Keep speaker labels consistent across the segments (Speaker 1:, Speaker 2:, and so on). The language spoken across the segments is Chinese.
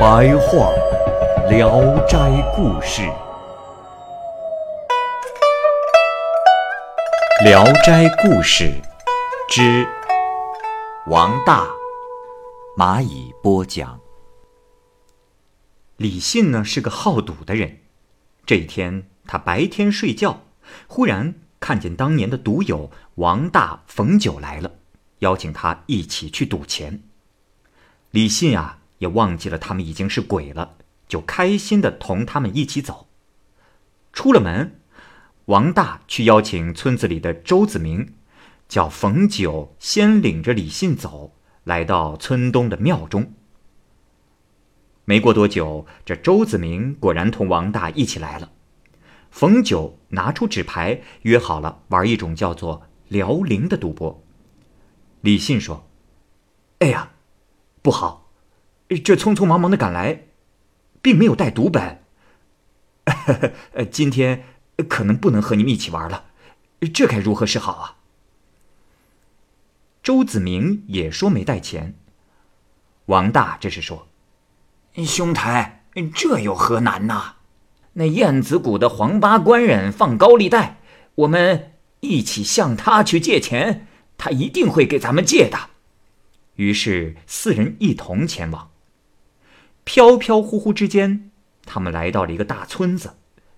Speaker 1: 白话《聊斋故事》，《聊斋故事》之王大，蚂蚁播讲。李信呢是个好赌的人。这一天，他白天睡觉，忽然看见当年的赌友王大、冯九来了，邀请他一起去赌钱。李信啊，也忘记了他们已经是鬼了，就开心的同他们一起走。出了门，王大去邀请村子里的周子明，叫冯九先领着李信走，来到村东的庙中。没过多久，这周子明果然同王大一起来了。冯九拿出纸牌，约好了玩一种叫做“辽宁”的赌博。李信说：“哎呀，不好，这匆匆忙忙的赶来，并没有带读本。今天可能不能和你们一起玩了，这该如何是好啊？”周子明也说没带钱。王大这是说。
Speaker 2: 兄台，这有何难呐？那燕子谷的黄八官人放高利贷，我们一起向他去借钱，他一定会给咱们借的。
Speaker 1: 于是四人一同前往。飘飘忽忽之间，他们来到了一个大村子，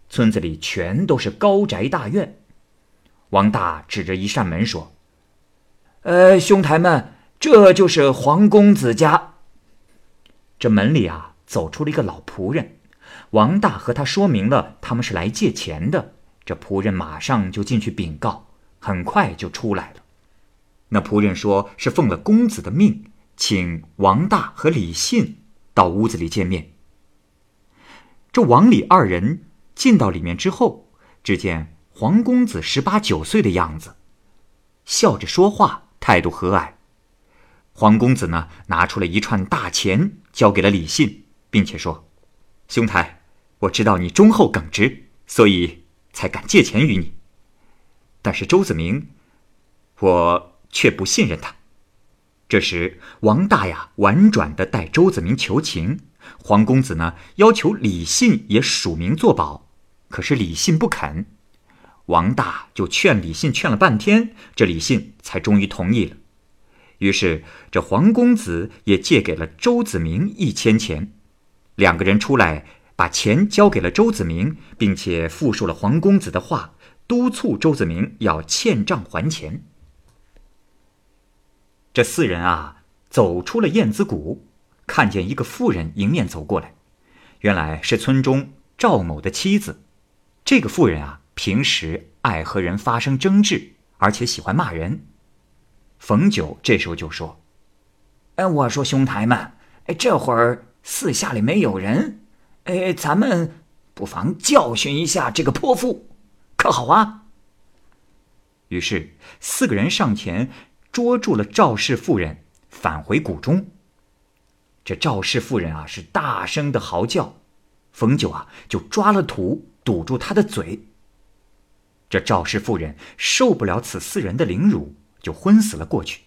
Speaker 1: 村子里全都是高宅大院。王大指着一扇门说：“
Speaker 2: 呃，兄台们，这就是黄公子家。”
Speaker 1: 这门里啊，走出了一个老仆人。王大和他说明了他们是来借钱的，这仆人马上就进去禀告，很快就出来了。那仆人说是奉了公子的命，请王大和李信到屋子里见面。这王李二人进到里面之后，只见黄公子十八九岁的样子，笑着说话，态度和蔼。黄公子呢，拿出了一串大钱，交给了李信，并且说：“兄台，我知道你忠厚耿直，所以才敢借钱于你。但是周子明，我却不信任他。”这时，王大呀婉转的代周子明求情，黄公子呢要求李信也署名作保，可是李信不肯。王大就劝李信，劝了半天，这李信才终于同意了。于是，这黄公子也借给了周子明一千钱，两个人出来把钱交给了周子明，并且复述了黄公子的话，督促周子明要欠账还钱。这四人啊，走出了燕子谷，看见一个妇人迎面走过来，原来是村中赵某的妻子。这个妇人啊，平时爱和人发生争执，而且喜欢骂人。冯九这时候就说：“
Speaker 2: 哎，我说兄台们，哎，这会儿四下里没有人，哎，咱们不妨教训一下这个泼妇，可好啊？”
Speaker 1: 于是四个人上前捉住了赵氏妇人，返回谷中。这赵氏妇人啊，是大声的嚎叫，冯九啊就抓了土堵住她的嘴。这赵氏妇人受不了此四人的凌辱。就昏死了过去，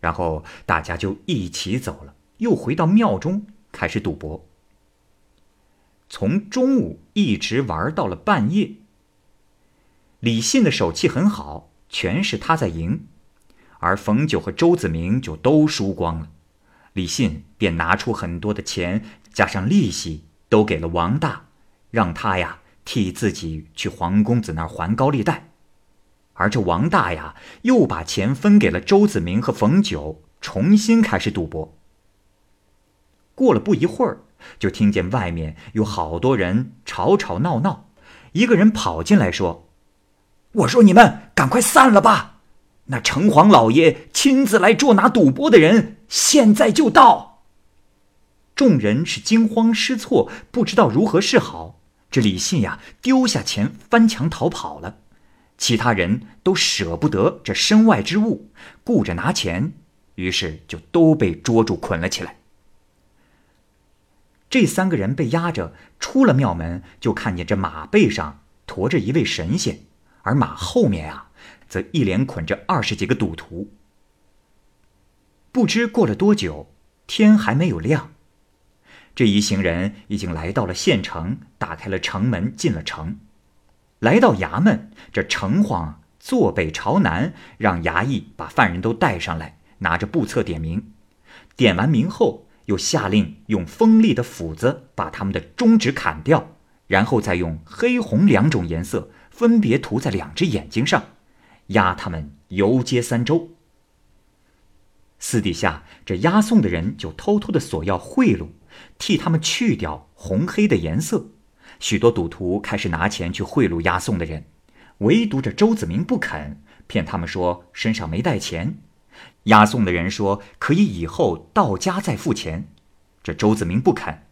Speaker 1: 然后大家就一起走了，又回到庙中开始赌博。从中午一直玩到了半夜。李信的手气很好，全是他在赢，而冯九和周子明就都输光了。李信便拿出很多的钱，加上利息，都给了王大，让他呀替自己去黄公子那儿还高利贷。而这王大呀，又把钱分给了周子明和冯九，重新开始赌博。过了不一会儿，就听见外面有好多人吵吵闹闹，一个人跑进来说：“
Speaker 2: 我说你们赶快散了吧，那城隍老爷亲自来捉拿赌博的人，现在就到。
Speaker 1: 众人是惊慌失措，不知道如何是好。这李信呀，丢下钱翻墙逃跑了。其他人都舍不得这身外之物，顾着拿钱，于是就都被捉住捆了起来。这三个人被押着出了庙门，就看见这马背上驮着一位神仙，而马后面啊，则一连捆着二十几个赌徒。不知过了多久，天还没有亮。这一行人已经来到了县城，打开了城门，进了城。来到衙门，这城隍坐北朝南，让衙役把犯人都带上来，拿着簿册点名。点完名后，又下令用锋利的斧子把他们的中指砍掉，然后再用黑红两种颜色分别涂在两只眼睛上，押他们游街三周。私底下，这押送的人就偷偷的索要贿赂。替他们去掉红黑的颜色，许多赌徒开始拿钱去贿赂押送的人，唯独这周子明不肯，骗他们说身上没带钱。押送的人说可以以后到家再付钱，这周子明不肯，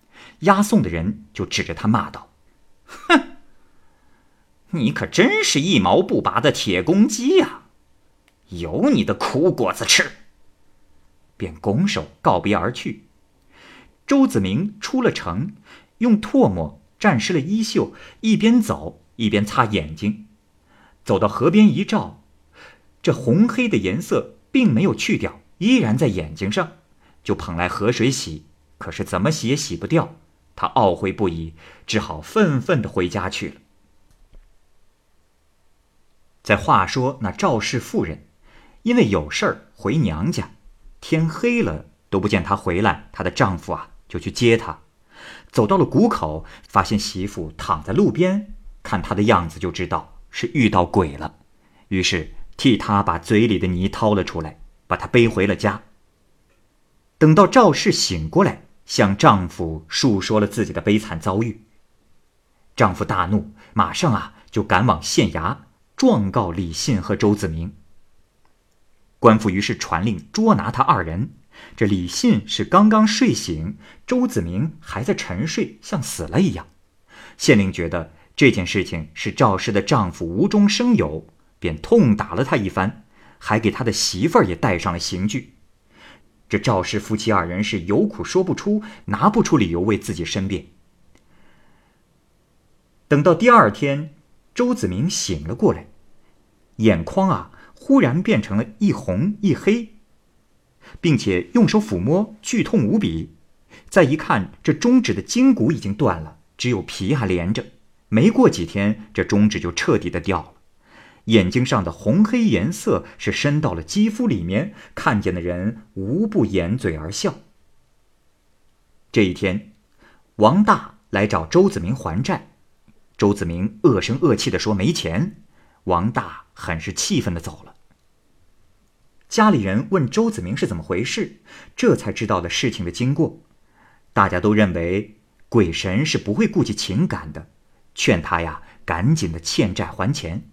Speaker 1: 押送的人就指着他骂道：“
Speaker 2: 哼，你可真是一毛不拔的铁公鸡呀，有你的苦果子吃！”
Speaker 1: 便拱手告别而去。周子明出了城，用唾沫沾湿了衣袖，一边走一边擦眼睛。走到河边一照，这红黑的颜色并没有去掉，依然在眼睛上，就捧来河水洗。可是怎么洗也洗不掉，他懊悔不已，只好愤愤的回家去了。再话说那赵氏妇人，因为有事儿回娘家，天黑了都不见她回来，她的丈夫啊。就去接她，走到了谷口，发现媳妇躺在路边，看她的样子就知道是遇到鬼了，于是替她把嘴里的泥掏了出来，把她背回了家。等到赵氏醒过来，向丈夫述说了自己的悲惨遭遇，丈夫大怒，马上啊就赶往县衙状告李信和周子明。官府于是传令捉拿他二人。这李信是刚刚睡醒，周子明还在沉睡，像死了一样。县令觉得这件事情是赵氏的丈夫无中生有，便痛打了他一番，还给他的媳妇儿也戴上了刑具。这赵氏夫妻二人是有苦说不出，拿不出理由为自己申辩。等到第二天，周子明醒了过来，眼眶啊忽然变成了一红一黑。并且用手抚摸，剧痛无比。再一看，这中指的筋骨已经断了，只有皮还连着。没过几天，这中指就彻底的掉了。眼睛上的红黑颜色是深到了肌肤里面，看见的人无不掩嘴而笑。这一天，王大来找周子明还债，周子明恶声恶气的说没钱，王大很是气愤的走了。家里人问周子明是怎么回事，这才知道了事情的经过。大家都认为鬼神是不会顾及情感的，劝他呀赶紧的欠债还钱。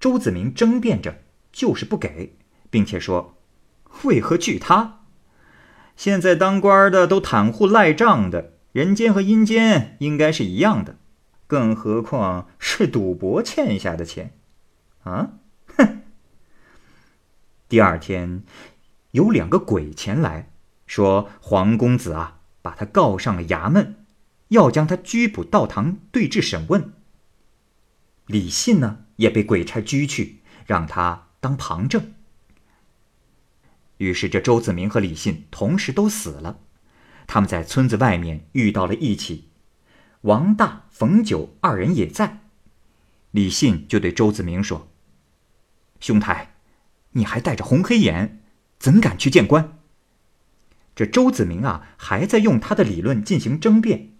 Speaker 1: 周子明争辩着，就是不给，并且说：“为何惧他？现在当官的都袒护赖账的，人间和阴间应该是一样的，更何况是赌博欠下的钱，啊？”哼第二天，有两个鬼前来说：“黄公子啊，把他告上了衙门，要将他拘捕到堂对质审问。”李信呢，也被鬼差拘去，让他当旁证。于是，这周子明和李信同时都死了。他们在村子外面遇到了一起，王大、冯九二人也在。李信就对周子明说：“兄台。”你还带着红黑眼，怎敢去见官？这周子明啊，还在用他的理论进行争辩。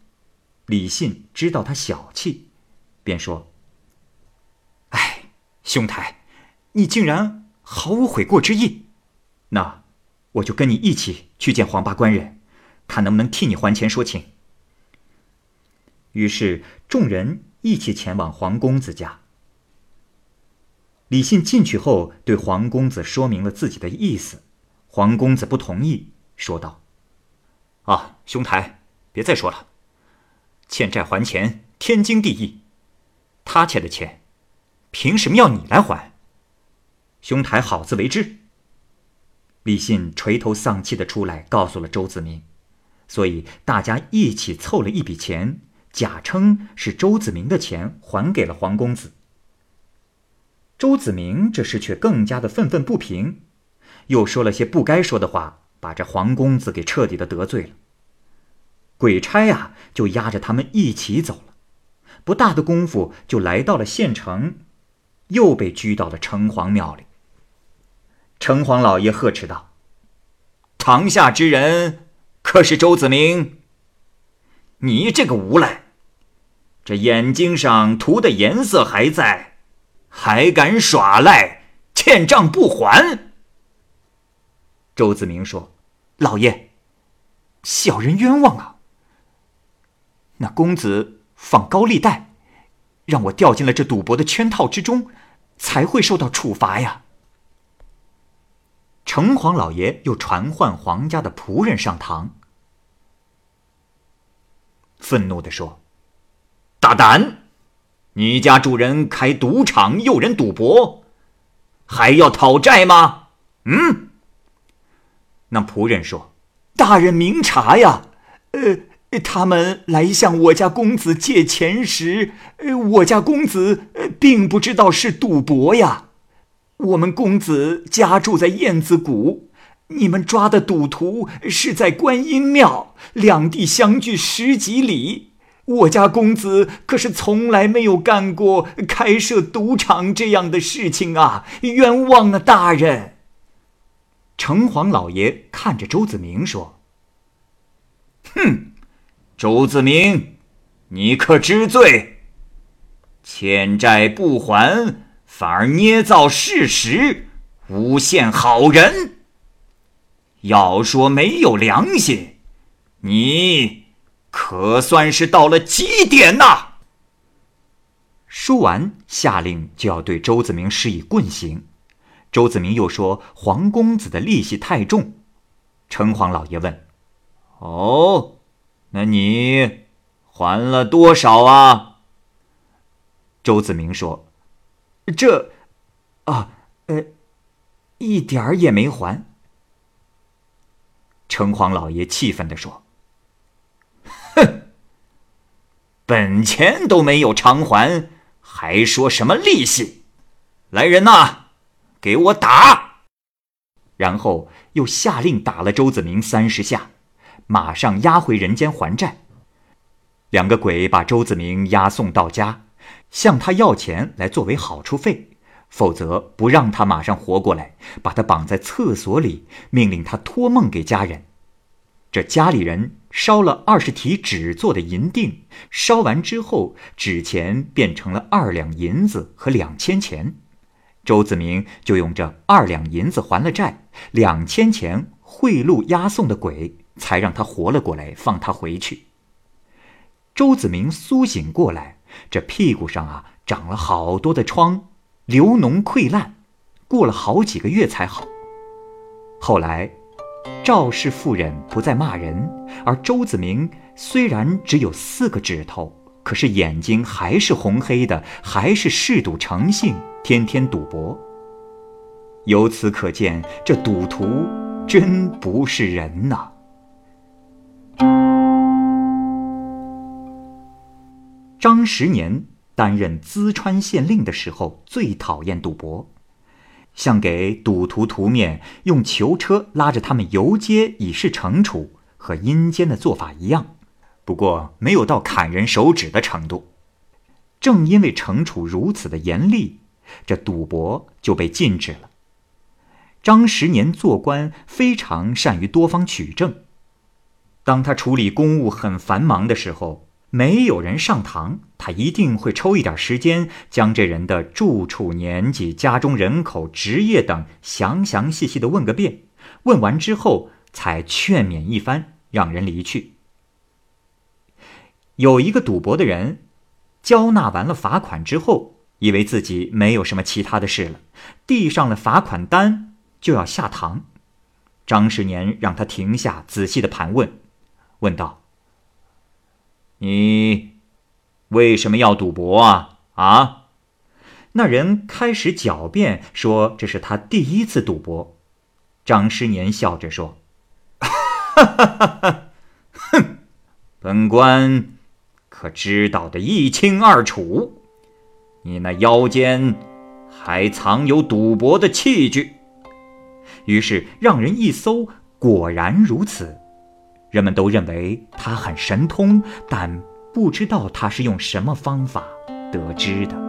Speaker 1: 李信知道他小气，便说：“哎，兄台，你竟然毫无悔过之意，那我就跟你一起去见黄八官人，看能不能替你还钱说情。”于是众人一起前往黄公子家。李信进去后，对黄公子说明了自己的意思。黄公子不同意，说道：“
Speaker 2: 啊，兄台，别再说了。欠债还钱，天经地义。他欠的钱，凭什么要你来还？兄台好自为之。”
Speaker 1: 李信垂头丧气的出来，告诉了周子明，所以大家一起凑了一笔钱，假称是周子明的钱，还给了黄公子。周子明这时却更加的愤愤不平，又说了些不该说的话，把这黄公子给彻底的得罪了。鬼差呀，就押着他们一起走了，不大的功夫就来到了县城，又被拘到了城隍庙里。城隍老爷呵斥道：“
Speaker 2: 堂下之人，可是周子明？你这个无赖，这眼睛上涂的颜色还在。”还敢耍赖，欠账不还？
Speaker 1: 周子明说：“
Speaker 2: 老爷，小人冤枉啊！那公子放高利贷，让我掉进了这赌博的圈套之中，才会受到处罚呀。”
Speaker 1: 城隍老爷又传唤皇家的仆人上堂，
Speaker 2: 愤怒的说：“大胆！”你家主人开赌场诱人赌博，还要讨债吗？嗯。那仆人说：“大人明察呀，呃，他们来向我家公子借钱时，呃，我家公子并不知道是赌博呀。我们公子家住在燕子谷，你们抓的赌徒是在观音庙，两地相距十几里。”我家公子可是从来没有干过开设赌场这样的事情啊！冤枉啊，大人！
Speaker 1: 城隍老爷看着周子明说：“
Speaker 2: 哼，周子明，你可知罪？欠债不还，反而捏造事实，诬陷好人。要说没有良心，你……”可算是到了极点呐！
Speaker 1: 说完，下令就要对周子明施以棍刑。周子明又说：“黄公子的利息太重。”城隍老爷问：“
Speaker 2: 哦，那你还了多少啊？”
Speaker 1: 周子明说：“这，啊，呃，一点儿也没还。”城隍老爷气愤地说。
Speaker 2: 本钱都没有偿还，还说什么利息？来人呐，给我打！
Speaker 1: 然后又下令打了周子明三十下，马上押回人间还债。两个鬼把周子明押送到家，向他要钱来作为好处费，否则不让他马上活过来，把他绑在厕所里，命令他托梦给家人。这家里人烧了二十提纸做的银锭，烧完之后，纸钱变成了二两银子和两千钱。周子明就用这二两银子还了债，两千钱贿赂押送的鬼，才让他活了过来，放他回去。周子明苏醒过来，这屁股上啊长了好多的疮，流脓溃烂，过了好几个月才好。后来。赵氏妇人不再骂人，而周子明虽然只有四个指头，可是眼睛还是红黑的，还是嗜赌成性，天天赌博。由此可见，这赌徒真不是人呐！张十年担任淄川县令的时候，最讨厌赌博。像给赌徒涂面，用囚车拉着他们游街以示惩处，和阴间的做法一样，不过没有到砍人手指的程度。正因为惩处如此的严厉，这赌博就被禁止了。张十年做官非常善于多方取证，当他处理公务很繁忙的时候。没有人上堂，他一定会抽一点时间，将这人的住处、年纪、家中人口、职业等详详细细的问个遍。问完之后，才劝勉一番，让人离去。有一个赌博的人，交纳完了罚款之后，以为自己没有什么其他的事了，递上了罚款单，就要下堂。张世年让他停下，仔细的盘问，问道：“你为什么要赌博啊？啊？”那人开始狡辩说：“这是他第一次赌博。”张十年笑着说：“哈哈哈哼，本官可知道的一清二楚。你那腰间还藏有赌博的器具。”于是让人一搜，果然如此。人们都认为他很神通，但不知道他是用什么方法得知的。